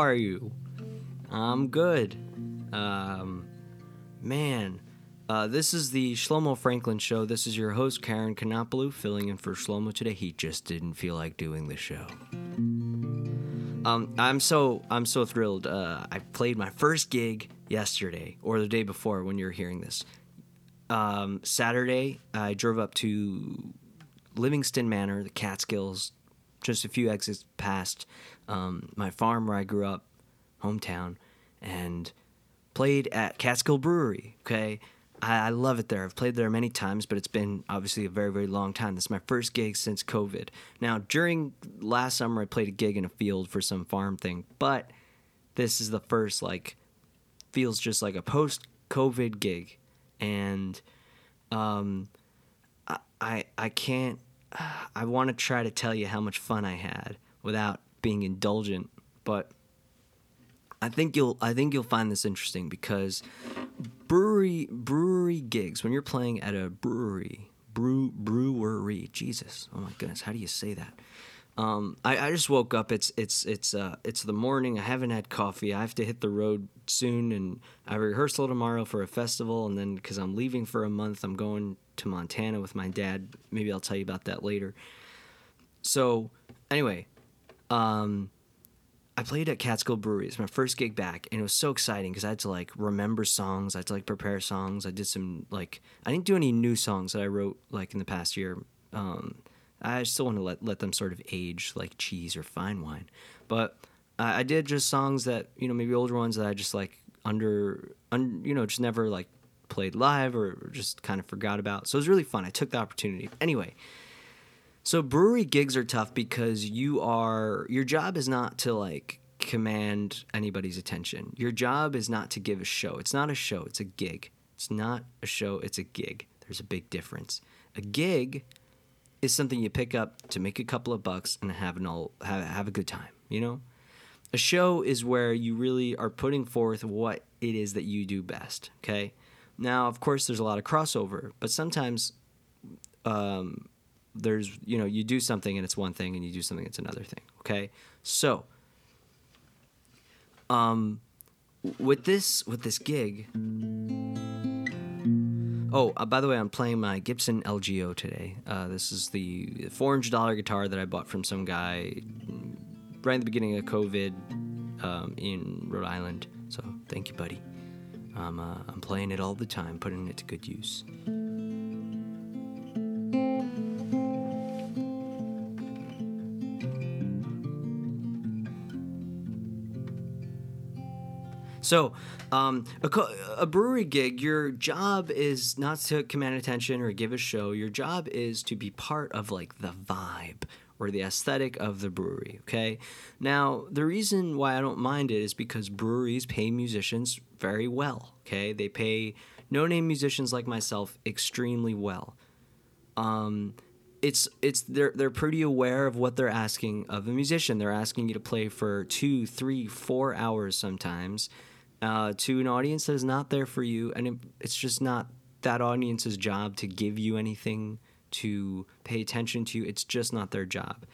are you? I'm good. Um, man, uh, this is the Shlomo Franklin show. This is your host Karen Kanopoulou filling in for Shlomo today. He just didn't feel like doing the show. Um, I'm so I'm so thrilled. Uh, I played my first gig yesterday or the day before when you're hearing this. Um, Saturday, I drove up to Livingston Manor, the Catskills, just a few exits past um, my farm where I grew up, hometown, and played at Catskill Brewery. Okay, I, I love it there. I've played there many times, but it's been obviously a very, very long time. This is my first gig since COVID. Now, during last summer, I played a gig in a field for some farm thing, but this is the first like feels just like a post COVID gig, and um, I I, I can't. I want to try to tell you how much fun I had without being indulgent, but I think you'll I think you'll find this interesting because brewery brewery gigs when you're playing at a brewery brew brewery Jesus oh my goodness how do you say that um, I, I just woke up it's it's it's uh, it's the morning I haven't had coffee I have to hit the road soon and I have rehearsal tomorrow for a festival and then because I'm leaving for a month I'm going to Montana with my dad maybe I'll tell you about that later so anyway um, I played at Catskill Brewery. It's my first gig back, and it was so exciting because I had to like remember songs. I had to like prepare songs. I did some like I didn't do any new songs that I wrote like in the past year. Um, I still want to let let them sort of age like cheese or fine wine, but I, I did just songs that you know maybe older ones that I just like under, un, you know just never like played live or just kind of forgot about. So it was really fun. I took the opportunity. Anyway, so brewery gigs are tough because you are your job is not to like command anybody's attention. Your job is not to give a show. It's not a show, it's a gig. It's not a show, it's a gig. There's a big difference. A gig is something you pick up to make a couple of bucks and have an all have, have a good time, you know? A show is where you really are putting forth what it is that you do best, okay? Now, of course, there's a lot of crossover, but sometimes um, there's you know you do something and it's one thing and you do something it's another thing okay so um with this with this gig oh uh, by the way i'm playing my gibson lgo today. Uh, this is the $400 guitar that i bought from some guy right in the beginning of covid um, in rhode island. So thank you buddy. Uh, i'm playing it all the time putting it to good use So, um, a, a, brewery gig, your job is not to command attention or give a show. Your job is to be part of like the vibe or the aesthetic of the brewery. Okay. Now, the reason why I don't mind it is because breweries pay musicians very well. Okay. They pay no name musicians like myself extremely well. Um, it's it's they're they're pretty aware of what they're asking of a musician. They're asking you to play for two, three, four hours sometimes uh, to an audience that is not there for you, and it, it's just not that audience's job to give you anything to pay attention to. It's just not their job.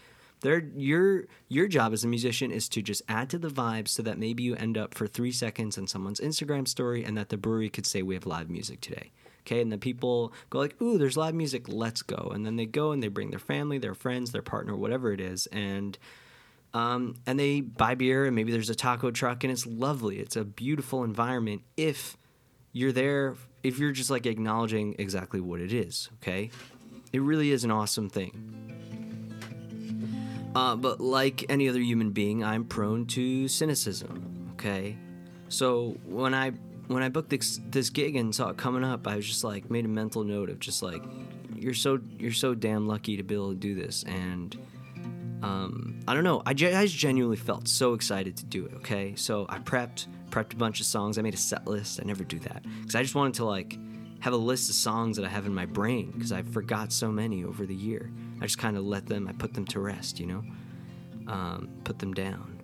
Their your your job as a musician is to just add to the vibe so that maybe you end up for three seconds on someone's Instagram story, and that the brewery could say we have live music today. Okay, and then people go like, "Ooh, there's live music. Let's go!" And then they go and they bring their family, their friends, their partner, whatever it is, and um, and they buy beer, and maybe there's a taco truck, and it's lovely. It's a beautiful environment if you're there, if you're just like acknowledging exactly what it is, okay? It really is an awesome thing. Uh, but like any other human being, I'm prone to cynicism, okay? So when I when I booked this, this gig and saw it coming up, I was just like made a mental note of just like you're so you're so damn lucky to be able to do this and um, I don't know. I, just genuinely felt so excited to do it. Okay, so I prepped prepped a bunch of songs. I made a set list. I never do that because I just wanted to like have a list of songs that I have in my brain because I forgot so many over the year. I just kind of let them. I put them to rest. You know, um, put them down.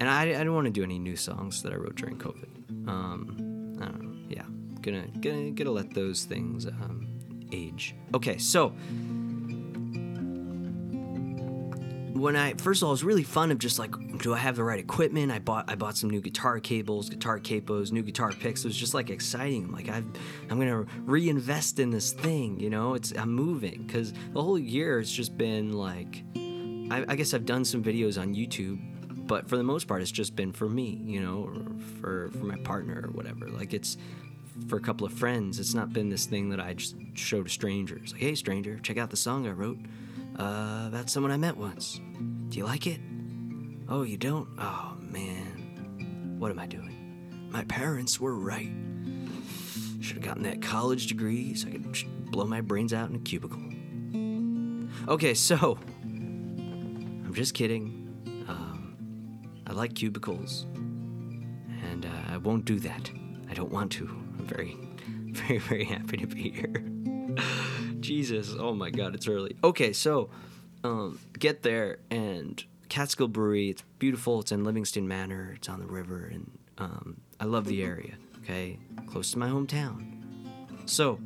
And I, I didn't want to do any new songs that I wrote during COVID. Um, I don't know. Yeah, gonna gonna gonna let those things um, age. Okay, so when I first of all, it was really fun of just like, do I have the right equipment? I bought I bought some new guitar cables, guitar capos, new guitar picks. It was just like exciting. Like, i I'm gonna reinvest in this thing. You know, it's I'm moving because the whole year it's just been like, I, I guess I've done some videos on YouTube, but for the most part, it's just been for me. You know, or for for my partner or whatever. Like it's for a couple of friends. It's not been this thing that I just show to strangers. Like, hey, stranger, check out the song I wrote uh, about someone I met once. Do you like it? Oh, you don't? Oh, man. What am I doing? My parents were right. Should have gotten that college degree so I could blow my brains out in a cubicle. Okay, so. I'm just kidding. Um, I like cubicles. And uh, I won't do that. I don't want to. I'm very, very, very happy to be here. Jesus, oh my God, it's early. Okay, so um, get there and Catskill Brewery. It's beautiful. It's in Livingston Manor. It's on the river, and um, I love the area. Okay, close to my hometown. So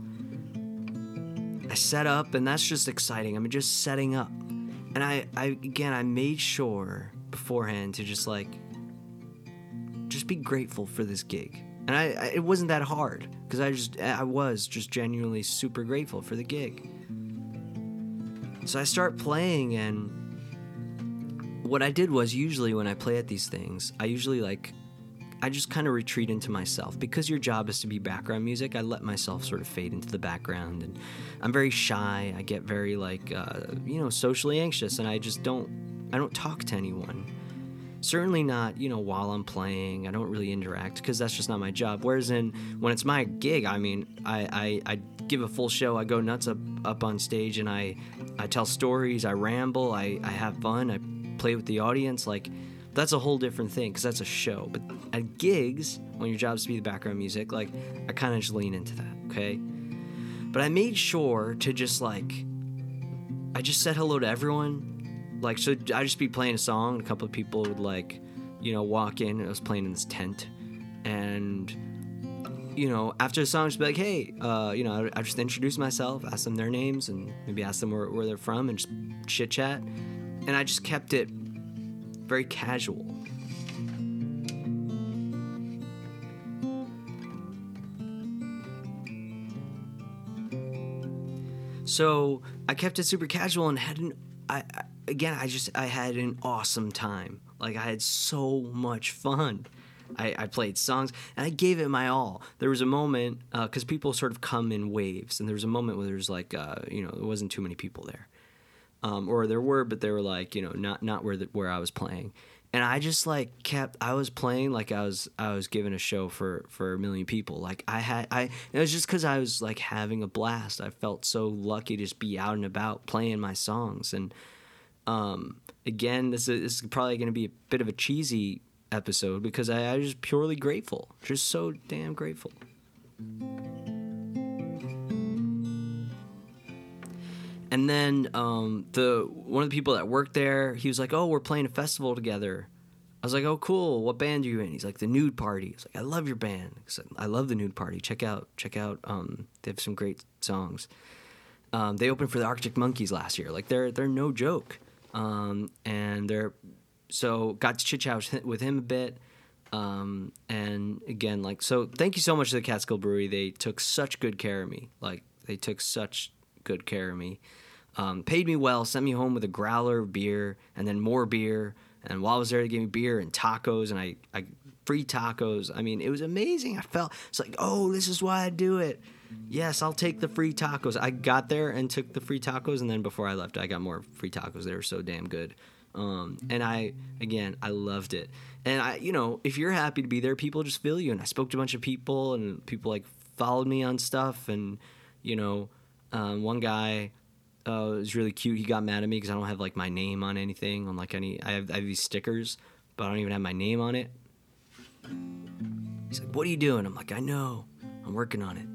I set up, and that's just exciting. I'm just setting up, and I, I again, I made sure beforehand to just like, just be grateful for this gig and I, I it wasn't that hard because I just I was just genuinely super grateful for the gig. So I start playing and what I did was usually when I play at these things, I usually like I just kind of retreat into myself because your job is to be background music. I let myself sort of fade into the background, and I'm very shy. I get very like uh, you know socially anxious, and I just don't I don't talk to anyone certainly not you know while i'm playing. I don't really interact because that's just not my job. Whereas in when it's my gig i mean I, I, I give a full show. I go nuts up up on stage and i i tell stories. I ramble. I i have fun. I play with the audience. Like that's a whole different thing because that's a show. But at gigs when your job is to be the background music like i kind of just lean into that okay? But i made sure to just like i just said hello to everyone like so i just be playing a song a couple of people would like you know walk in i was playing in this tent. And you know after the song just be like hey uh, you know I, I just introduce myself ask them their names and maybe ask them where, where they're from and just chit chat. And i just kept it very casual. So i kept it super casual and hadn't I, I again, I just I had an awesome time. Like I had so much fun. I, I played songs and I gave it my all. There was a moment because uh, people sort of come in waves, and there was a moment where there was like uh, you know there wasn't too many people there, um, or there were, but they were like you know not not where the, where I was playing, and I just like kept I was playing like I was I was giving a show for for a million people. Like I had I it was just because I was like having a blast. I felt so lucky to just be out and about playing my songs and um, again, this is, this is probably going to be a bit of a cheesy episode because I, I was just purely grateful, just so damn grateful. And then um, the one of the people that worked there, he was like, "Oh, we're playing a festival together." I was like, "Oh, cool. What band are you in?" He's like, "The Nude Party." I like, "I love your band. I love the Nude Party. Check out, check out. Um, they have some great songs. Um, they opened for the Arctic Monkeys last year. Like they're they're no joke." Um, and they're so got to chit chat with him a bit. Um, and again, like so, thank you so much to the Catskill Brewery. They took such good care of me. Like they took such good care of me. Um, paid me well, sent me home with a growler of beer, and then more beer. And while I was there, they gave me beer and tacos, and I, I free tacos. I mean, it was amazing. I felt it's like, oh, this is why I do it yes, I'll take the free tacos. I got there and took the free tacos, and then before I left, I got more free tacos. They were so damn good. Um, and I, again, I loved it. And I, you know, if you're happy to be there, people just feel you. And I spoke to a bunch of people, and people like followed me on stuff. And, you know, um, one guy uh, was really cute. He got mad at me because I don't have like my name on anything on like any. I have, I have these stickers, but I don't even have my name on it. He's like, "What are you doing?" I'm like, "I know. I'm working on it."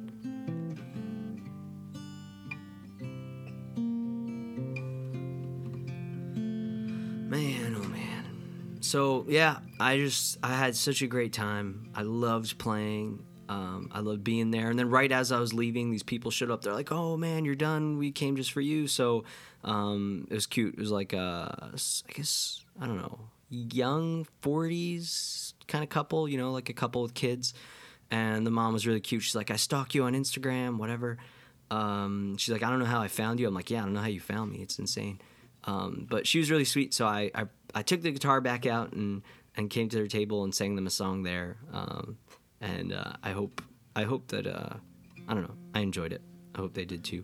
Man, oh man. So yeah, I just I had such a great time. I loved playing. Um, I loved being there. And then right as I was leaving, these people showed up. They're like, "Oh man, you're done. We came just for you." So um, it was cute. It was like a, I guess I don't know, young 40s kind of couple. You know, like a couple with kids. And the mom was really cute. She's like, "I stalk you on Instagram, whatever." Um, she's like, "I don't know how I found you." I'm like, "Yeah, I don't know how you found me. It's insane." Um, but she was really sweet. So I, I I took the guitar back out and and came to their table and sang them a song there. Um, and uh, I hope I hope that uh, I don't know I enjoyed it. I hope they did too.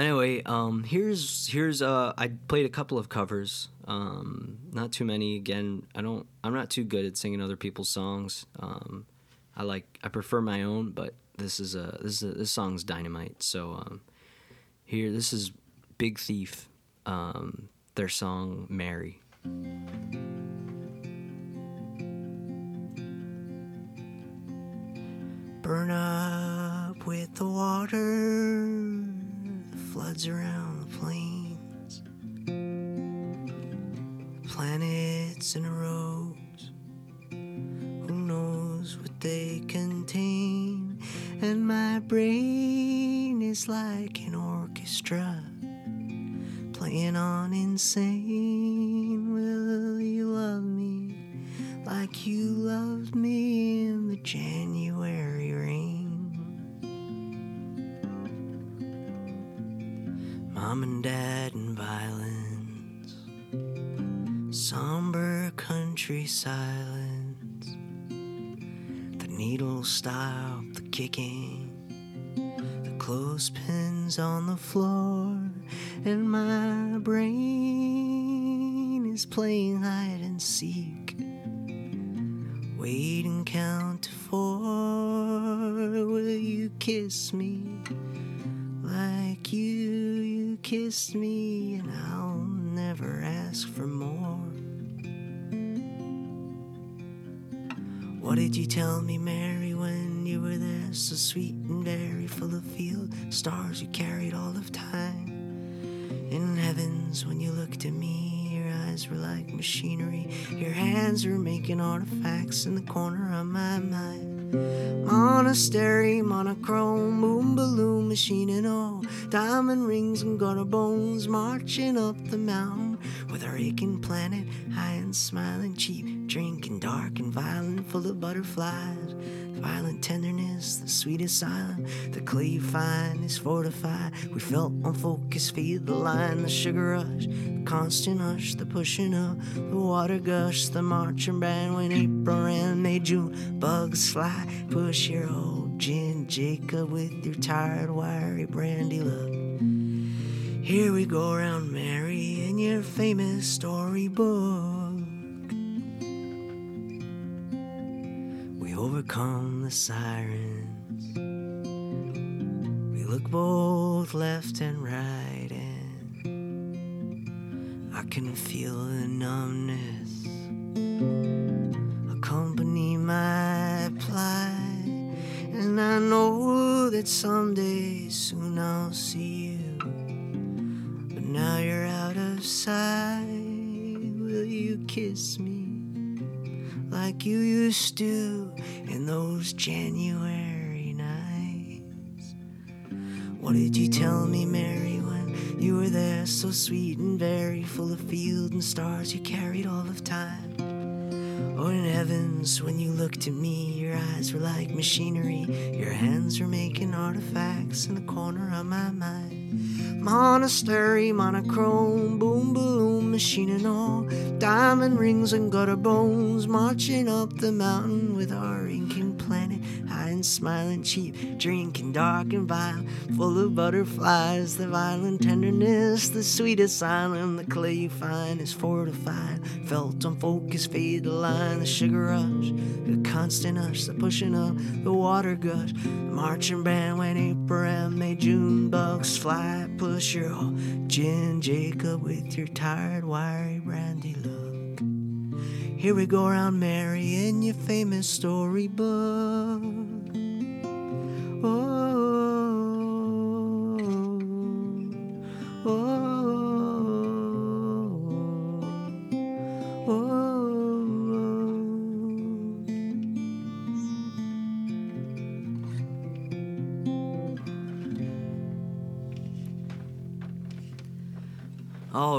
Anyway, um, here's here's uh, I played a couple of covers, um, not too many. Again, I don't I'm not too good at singing other people's songs. Um, I like I prefer my own, but this is a this is a, this song's dynamite. So um, here this is Big Thief, um, their song Mary. Burn up with the water, floods around the plains, planets in a rose. Who knows what they contain? And my brain is like an orchestra playing on insane. Silence. The needle stopped the kicking the clothespins on the floor, and my brain is playing hide and seek. Wait and count to four. Will you kiss me like you you kissed me, and I'll never ask for more. What did you tell me, Mary, when you were there? So sweet and very full of field stars you carried all of time. In heavens, when you looked at me, your eyes were like machinery. Your hands were making artifacts in the corner of my mind. Monastery, monochrome, boom balloon machine and all. Diamond rings and gutter bones marching up the mountain with our aching planet, high and smiling, cheap, drinking, dark and violent, full of butterflies. Violent tenderness, the sweetest island. The clay find is fortified. We felt on focus, feed the line, the sugar rush, the constant hush, the pushing up, the water gush, the marching band when April and May, June, bugs fly. Push your old gin, Jacob, with your tired, wiry brandy love. Here we go around Mary your famous storybook. We overcome the sirens. We look both left and right, and I can feel the numbness accompany my plight. And I know that someday soon I'll see like you used to in those January nights? What did you tell me, Mary, when you were there, so sweet and very full of field and stars you carried all of time? Oh, in heavens, when you looked at me, your eyes were like machinery. Your hands were making artifacts in the corner of my mind. Monastery, monochrome, boom balloon machine and all. Diamond rings and gutter bones, marching up the mountain with our inking planet. And smiling, cheap, drinking dark and vile, full of butterflies. The violent tenderness, the sweetest island, the clay you find is fortified. Felt on focus, fade the line, the sugar rush, the constant hush, the pushing up, the water gush. The marching band when April and May, June bugs fly. Push your gin, Jacob, with your tired, wiry brandy look. Here we go around Mary in your famous storybook. All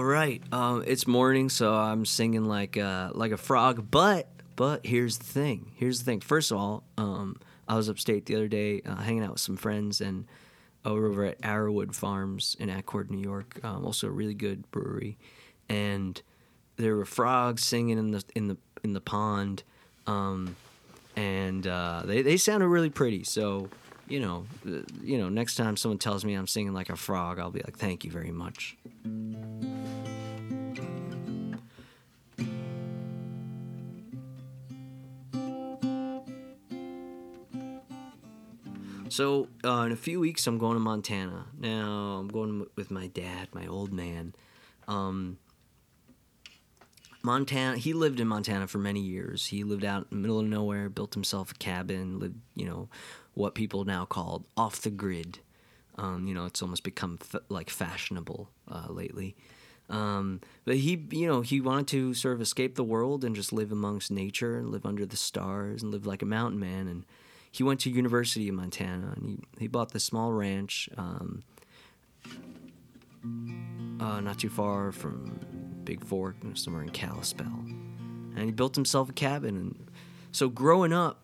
right, um, it's morning, so I'm singing like a, like a frog. But but here's the thing. Here's the thing. First of all, um, I was upstate the other day, uh, hanging out with some friends, and we're over at Arrowood Farms in Accord, New York. Um, also a really good brewery, and there were frogs singing in the in the in the pond, um, and uh, they they sounded really pretty. So you know, uh, you know, next time someone tells me I'm singing like a frog, I'll be like, thank you very much. So uh, in a few weeks, I'm going to Montana. Now I'm going with my dad, my old man. Um, Montana. He lived in Montana for many years. He lived out in the middle of nowhere, built himself a cabin, lived, you know, what people now call off the grid. Um, you know, it's almost become f- like fashionable uh, lately. Um, but he, you know, he wanted to sort of escape the world and just live amongst nature and live under the stars and live like a mountain man. And he went to University of Montana and he, he bought this small ranch, um, uh, not too far from Bigfork, somewhere in Kalispell. And he built himself a cabin. And so growing up,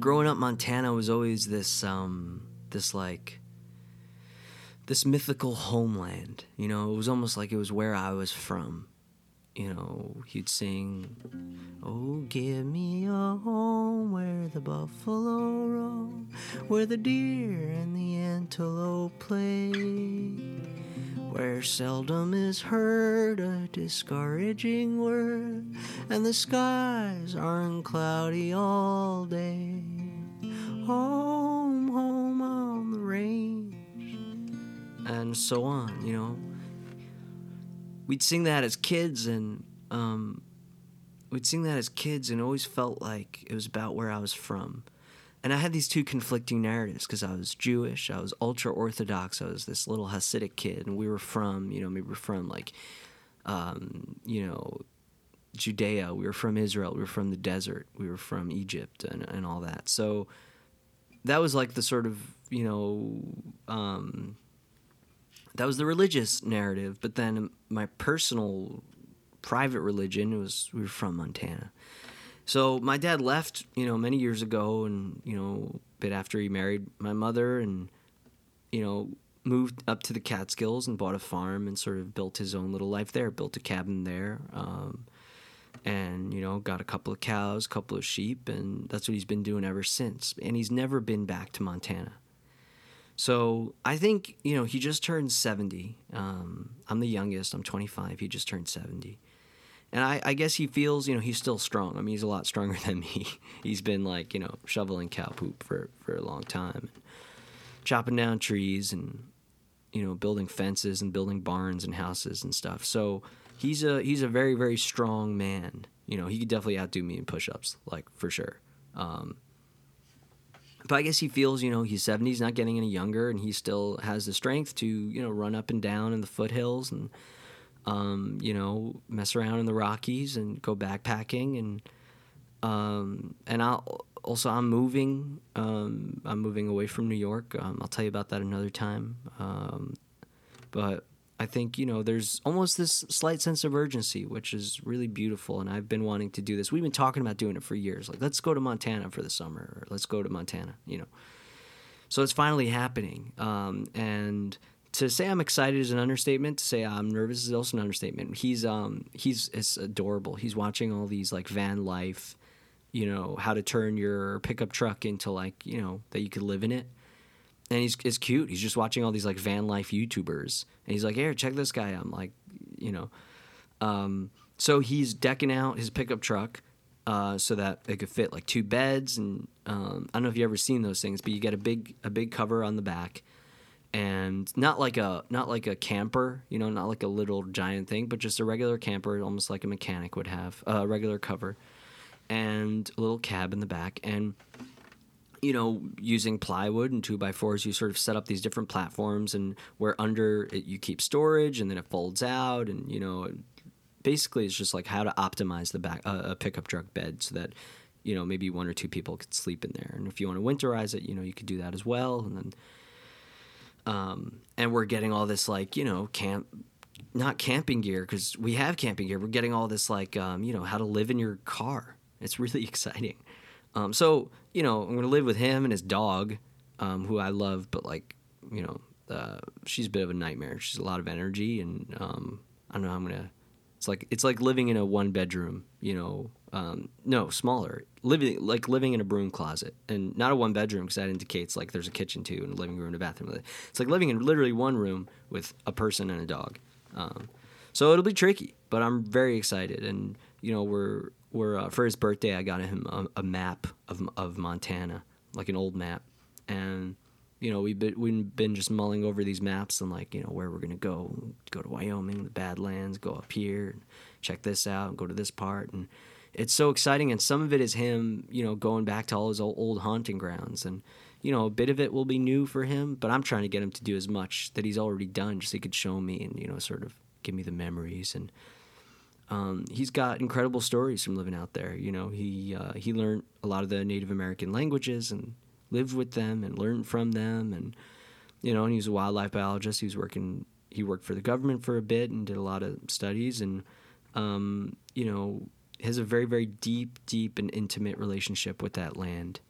growing up, Montana was always this, um, this like, this mythical homeland. You know, it was almost like it was where I was from. You know, he'd sing, Oh, give me a home where the buffalo roam, where the deer and the antelope play, where seldom is heard a discouraging word, and the skies aren't cloudy all day. Home, home on the range, and so on, you know we'd sing that as kids and um, we'd sing that as kids and always felt like it was about where I was from. And I had these two conflicting narratives because I was Jewish, I was ultra Orthodox, I was this little Hasidic kid, and we were from, you know, we are from like, um, you know, Judea, we were from Israel, we were from the desert, we were from Egypt, and, and all that. So that was like the sort of, you know, um, that was the religious narrative. But then my personal, private religion was we were from Montana. So my dad left, you know, many years ago, and you know, a bit after he married my mother, and you know, moved up to the Catskills and bought a farm and sort of built his own little life there. Built a cabin there, um, and you know, got a couple of cows, a couple of sheep, and that's what he's been doing ever since. And he's never been back to Montana. So I think you know he just turned seventy. Um, I'm the youngest. I'm 25. He just turned seventy, and I, I, guess he feels you know he's still strong. I mean he's a lot stronger than me. he's been like you know shoveling cow poop for for a long time, and chopping down trees and you know building fences and building barns and houses and stuff. So he's a he's a very very strong man. You know he could definitely outdo me in push-ups, like for sure. Um, but I guess he feels, you know, he's 70, he's not getting any younger, and he still has the strength to, you know, run up and down in the foothills and, um, you know, mess around in the Rockies and go backpacking. And, um, and I'll also, I'm moving, um, I'm moving away from New York. Um, I'll tell you about that another time. Um, but I think, you know, there's almost this slight sense of urgency, which is really beautiful. And I've been wanting to do this. We've been talking about doing it for years. Like, let's go to Montana for the summer, or let's go to Montana, you know. So it's finally happening. Um, and to say I'm excited is an understatement. To say I'm nervous is also an understatement. He's um he's it's adorable. He's watching all these like van life, you know, how to turn your pickup truck into like you know that you could live in it and he's it's cute. He's just watching all these like van life YouTubers, and he's like, "Here, check this guy." I'm like, you know, um, so he's decking out his pickup truck uh, so that it could fit like two beds, and um, I don't know if you have ever seen those things, but you get a big a big cover on the back, and not like a not like a camper, you know, not like a little giant thing, but just a regular camper, almost like a mechanic would have a regular cover, and a little cab in the back, and you know, using plywood and two by fours, you sort of set up these different platforms, and where under it you keep storage, and then it folds out, and you know, basically it's just like how to optimize the back uh, a pickup truck bed so that you know maybe one or two people could sleep in there, and if you want to winterize it, you know, you could do that as well, and then. um, and we're getting all this like you know camp, not camping gear because we have camping gear. We're getting all this like um, you know how to live in your car. It's really exciting. Um, so you know I'm gonna live with him and his dog, um, who I love, but like you know uh, she's a bit of a nightmare. She's a lot of energy, and um, I don't know. how I'm gonna. It's like it's like living in a one bedroom. You know, um, no smaller. Living like living in a broom closet, and not a one bedroom because that indicates like there's a kitchen too, and a living room and a bathroom. It's like living in literally one room with a person and a dog. Um, so it'll be tricky, but I'm very excited, and you know we're we're uh, for his birthday I got him a, a map of of Montana, like an old map, and you know, we've been we've been just mulling over these maps and like, you know, where we're gonna go. Go to Wyoming, the Badlands, go up here, check this out, go to this part, and it's so exciting. And some of it is him, you know, going back to all his old, old haunting grounds, and you know, a bit of it will be new for him. But I'm trying to get him to do as much that he's already done, just so he could show me and you know, sort of give me the memories and. Um, he's got incredible stories from living out there. You know, he uh, he learned a lot of the Native American languages and lived with them and learned from them and you know and he was a wildlife biologist he was working he worked for the government for a bit and did a lot of studies and um, you know has a very very deep deep and intimate relationship with that land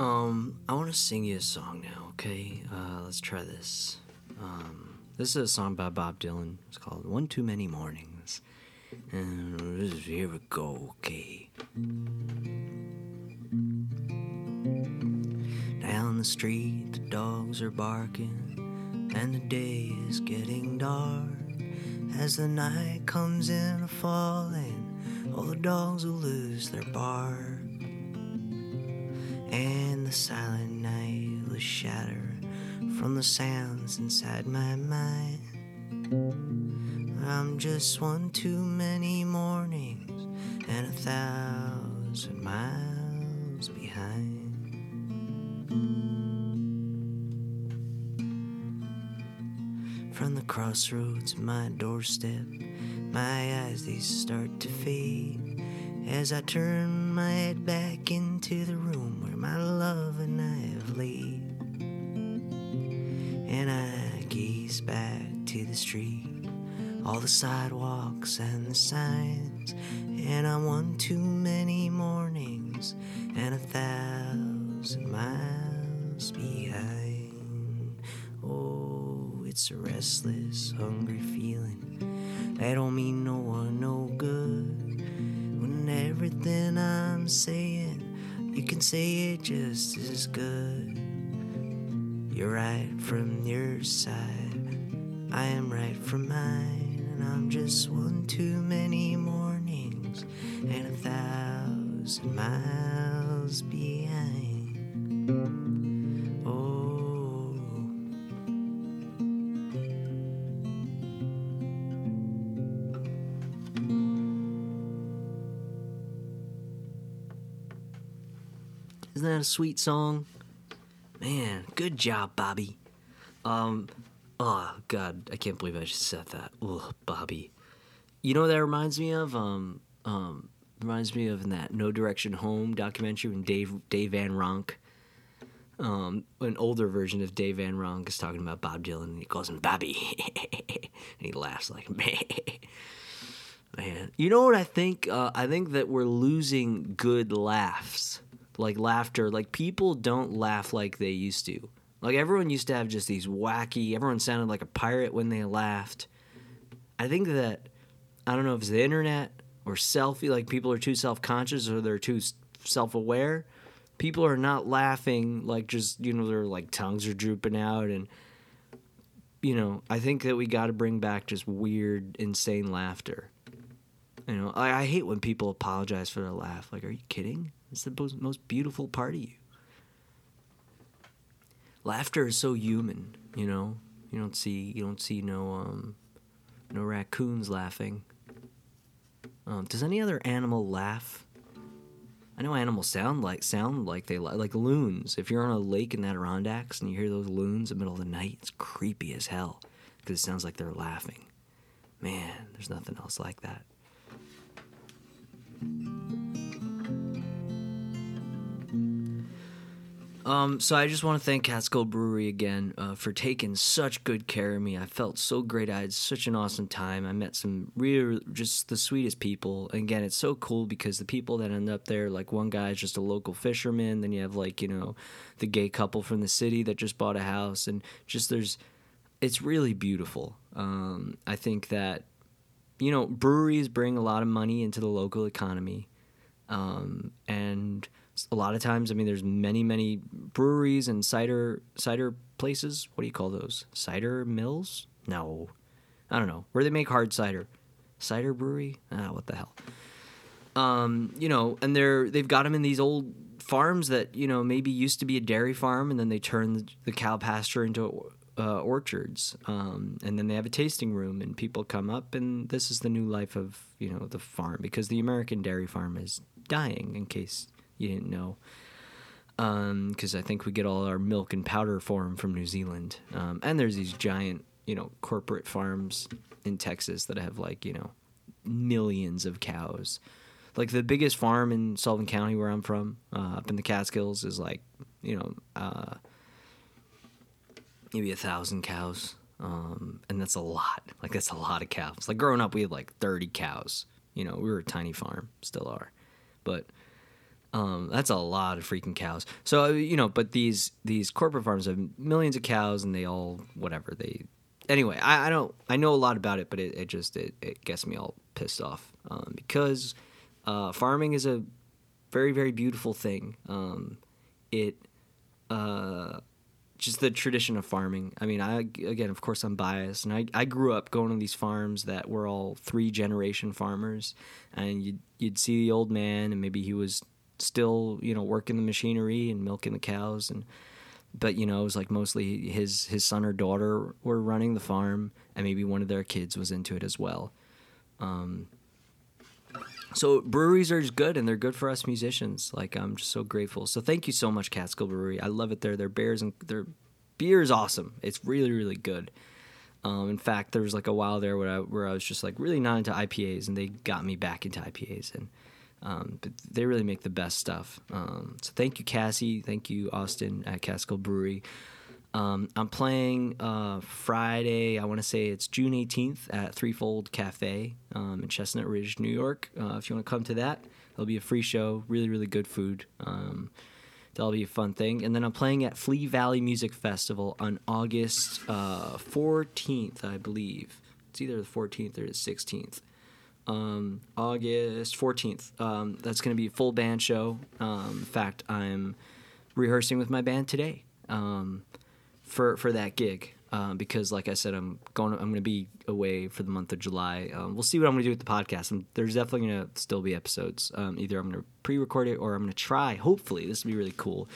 Um, I want to sing you a song now, okay? Uh, let's try this. Um, this is a song by Bob Dylan. It's called One Too Many Mornings. And here we go, okay? Down the street, the dogs are barking, and the day is getting dark. As the night comes in a falling, all the dogs will lose their bark and the silent night will shatter from the sounds inside my mind. I'm just one too many mornings and a thousand miles behind. From the crossroads my doorstep, my eyes they start to fade as I turn my head back into the room my love and I have laid. And I gaze back to the street, all the sidewalks and the signs, and I'm one too many mornings and a thousand miles behind. Oh, it's a restless, hungry feeling that don't mean no one no good when everything I'm saying, you can say it just as good. You're right from your side, I am right from mine, and I'm just one too many mornings and a thousand miles behind. Isn't that a sweet song? Man, good job, Bobby. Um, oh God, I can't believe I just said that. Oh, Bobby. You know what that reminds me of? Um, um, reminds me of in that No Direction Home documentary when Dave Dave Van Ronk, um, an older version of Dave Van Ronk is talking about Bob Dylan and he calls him Bobby, and he laughs like man. You know what I think? Uh, I think that we're losing good laughs like laughter. Like people don't laugh like they used to. Like everyone used to have just these wacky. Everyone sounded like a pirate when they laughed. I think that I don't know if it's the internet or selfie. Like people are too self conscious or they're too self aware. People are not laughing like just you know their like tongues are drooping out and you know I think that we got to bring back just weird insane laughter. You know I, I hate when people apologize for their laugh. Like are you kidding? It's the most, beautiful part of you. Laughter is so human, you know. You don't see you don't see no um no raccoons laughing. Um, does any other animal laugh? I know animals sound like sound like they like loons. If you're on a lake in the Adirondacks and you hear those loons in the middle of the night, it's creepy as hell because it sounds like they're laughing. Man, there's nothing else like that. Um, so I just want to thank Catskill Brewery again uh, for taking such good care of me. I felt so great. I had such an awesome time. I met some real, just the sweetest people. And again, it's so cool because the people that end up there, like one guy is just a local fisherman. Then you have like you know, the gay couple from the city that just bought a house, and just there's, it's really beautiful. Um, I think that, you know, breweries bring a lot of money into the local economy, um, and a lot of times, I mean, there's many, many breweries and cider cider places. What do you call those? Cider mills? No, I don't know. Where they make hard cider? Cider brewery? Ah, what the hell? Um, you know, and they're they've got them in these old farms that you know maybe used to be a dairy farm, and then they turn the, cow pasture into uh, orchards, um, and then they have a tasting room, and people come up, and this is the new life of you know the farm because the American dairy farm is dying. In case you didn't know. Because um, I think we get all our milk and powder form from New Zealand. Um, and there's these giant, you know, corporate farms in Texas that have like, you know, millions of cows. Like the biggest farm in Sullivan County, where I'm from, uh, up in the Catskills, is like, you know, uh, maybe a thousand cows. Um, and that's a lot. Like that's a lot of cows. Like growing up, we had like 30 cows. You know, we were a tiny farm, still are, but um, that's a lot of freaking cows. So uh, you know, but these these corporate farms have millions of cows, and they all whatever they. Anyway, I, I don't I know a lot about it, but it, it just it, it gets me all pissed off um, because uh, farming is a very very beautiful thing. Um, it uh, just the tradition of farming. I mean, I again, of course, I'm biased, and I, I grew up going to these farms that were all three generation farmers, and you'd you'd see the old man, and maybe he was still you know working the machinery and milking the cows and but you know it was like mostly his his son or daughter were running the farm and maybe one of their kids was into it as well. Um, so breweries are good and they're good for us musicians. Like i'm just so grateful. So thank you so much catskill brewery. I love it there. Their beers and their beer is awesome. It's really really good. Um, in fact there was like a while there where I, where I was just like really not into ipas and they got me back into ipas and um, but they really make the best stuff. Um, so thank you, Cassie. Thank you, Austin at Catskill Brewery. Um, I'm playing uh, Friday. I want to say it's June 18th at Threefold Cafe um, in Chestnut Ridge, New York. Uh, if you want to come to that, it'll be a free show. Really, really good food. Um, that'll be a fun thing. And then I'm playing at Flea Valley Music Festival on August uh, 14th, I believe. It's either the 14th or the 16th um, August 14th. Um, that's going to be a full band show. Um, in fact, I'm rehearsing with my band today um, for for that gig um, because, like I said, I'm going. To, I'm going to be away for the month of July. Um, we'll see what I'm going to do with the podcast. And there's definitely going to still be episodes. Um either I'm going to pre-record it or I'm going to try. Hopefully, this will be really cool.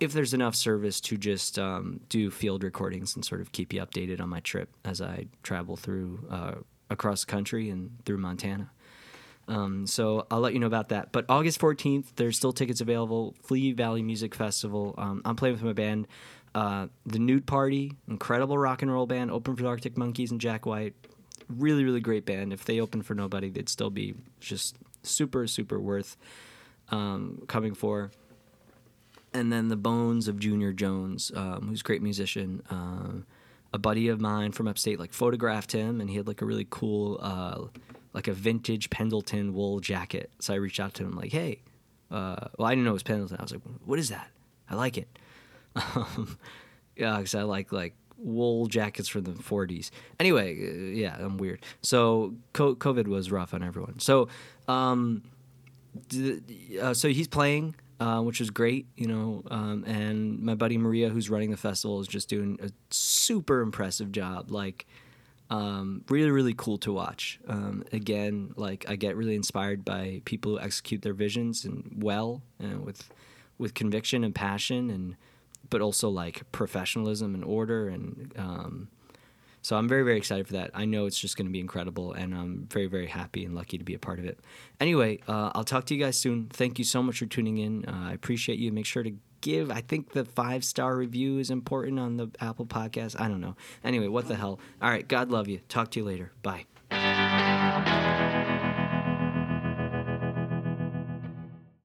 If there's enough service to just do field recordings and sort of keep you updated on my trip as I travel through uh, across the country and through Montana. Um, so I'll let you know about that. But August 14th, there's still tickets available. Flea Valley Music Festival. Um, I'm playing with my band, uh, The Nude Party, incredible rock and roll band, open for the Arctic Monkeys and Jack White. Really, really great band. If they open for nobody, they'd still be just super, super worth um, coming for. And then the Bones of J.R. Jones, um, who's a great musician. Uh, a buddy of mine from upstate like photographed him, and he had like a really cool, uh, like a vintage Pendleton wool jacket. So I reached out to him like, "Hey, uh, well, I didn't know it was Pendleton. I was like, what is that? I like it." Um, yeah, because I like like wool jackets from the 40s. Anyway, uh, yeah, I'm weird. So COVID was rough on everyone. So, um, uh, so he's playing uh, which was great, you know. Um, and my buddy Maria, who's running the festival, is just doing a super impressive job. Like, um, really, really cool to watch. Um, again, like I get really inspired by people who execute their visions and well, and with with conviction and passion, and but also like professionalism and order and um, so I'm very, very excited for that. I know it's just going to be incredible, and I'm very, very happy and lucky to be a part of it. Anyway, uh, I'll talk to you guys soon. Thank you so much for tuning in. Uh, I appreciate you. Make sure to give, I think the five star review is important on the Apple podcast. I don't know. Anyway, what the hell. All right, God love you. Talk to you later. Bye. Bye.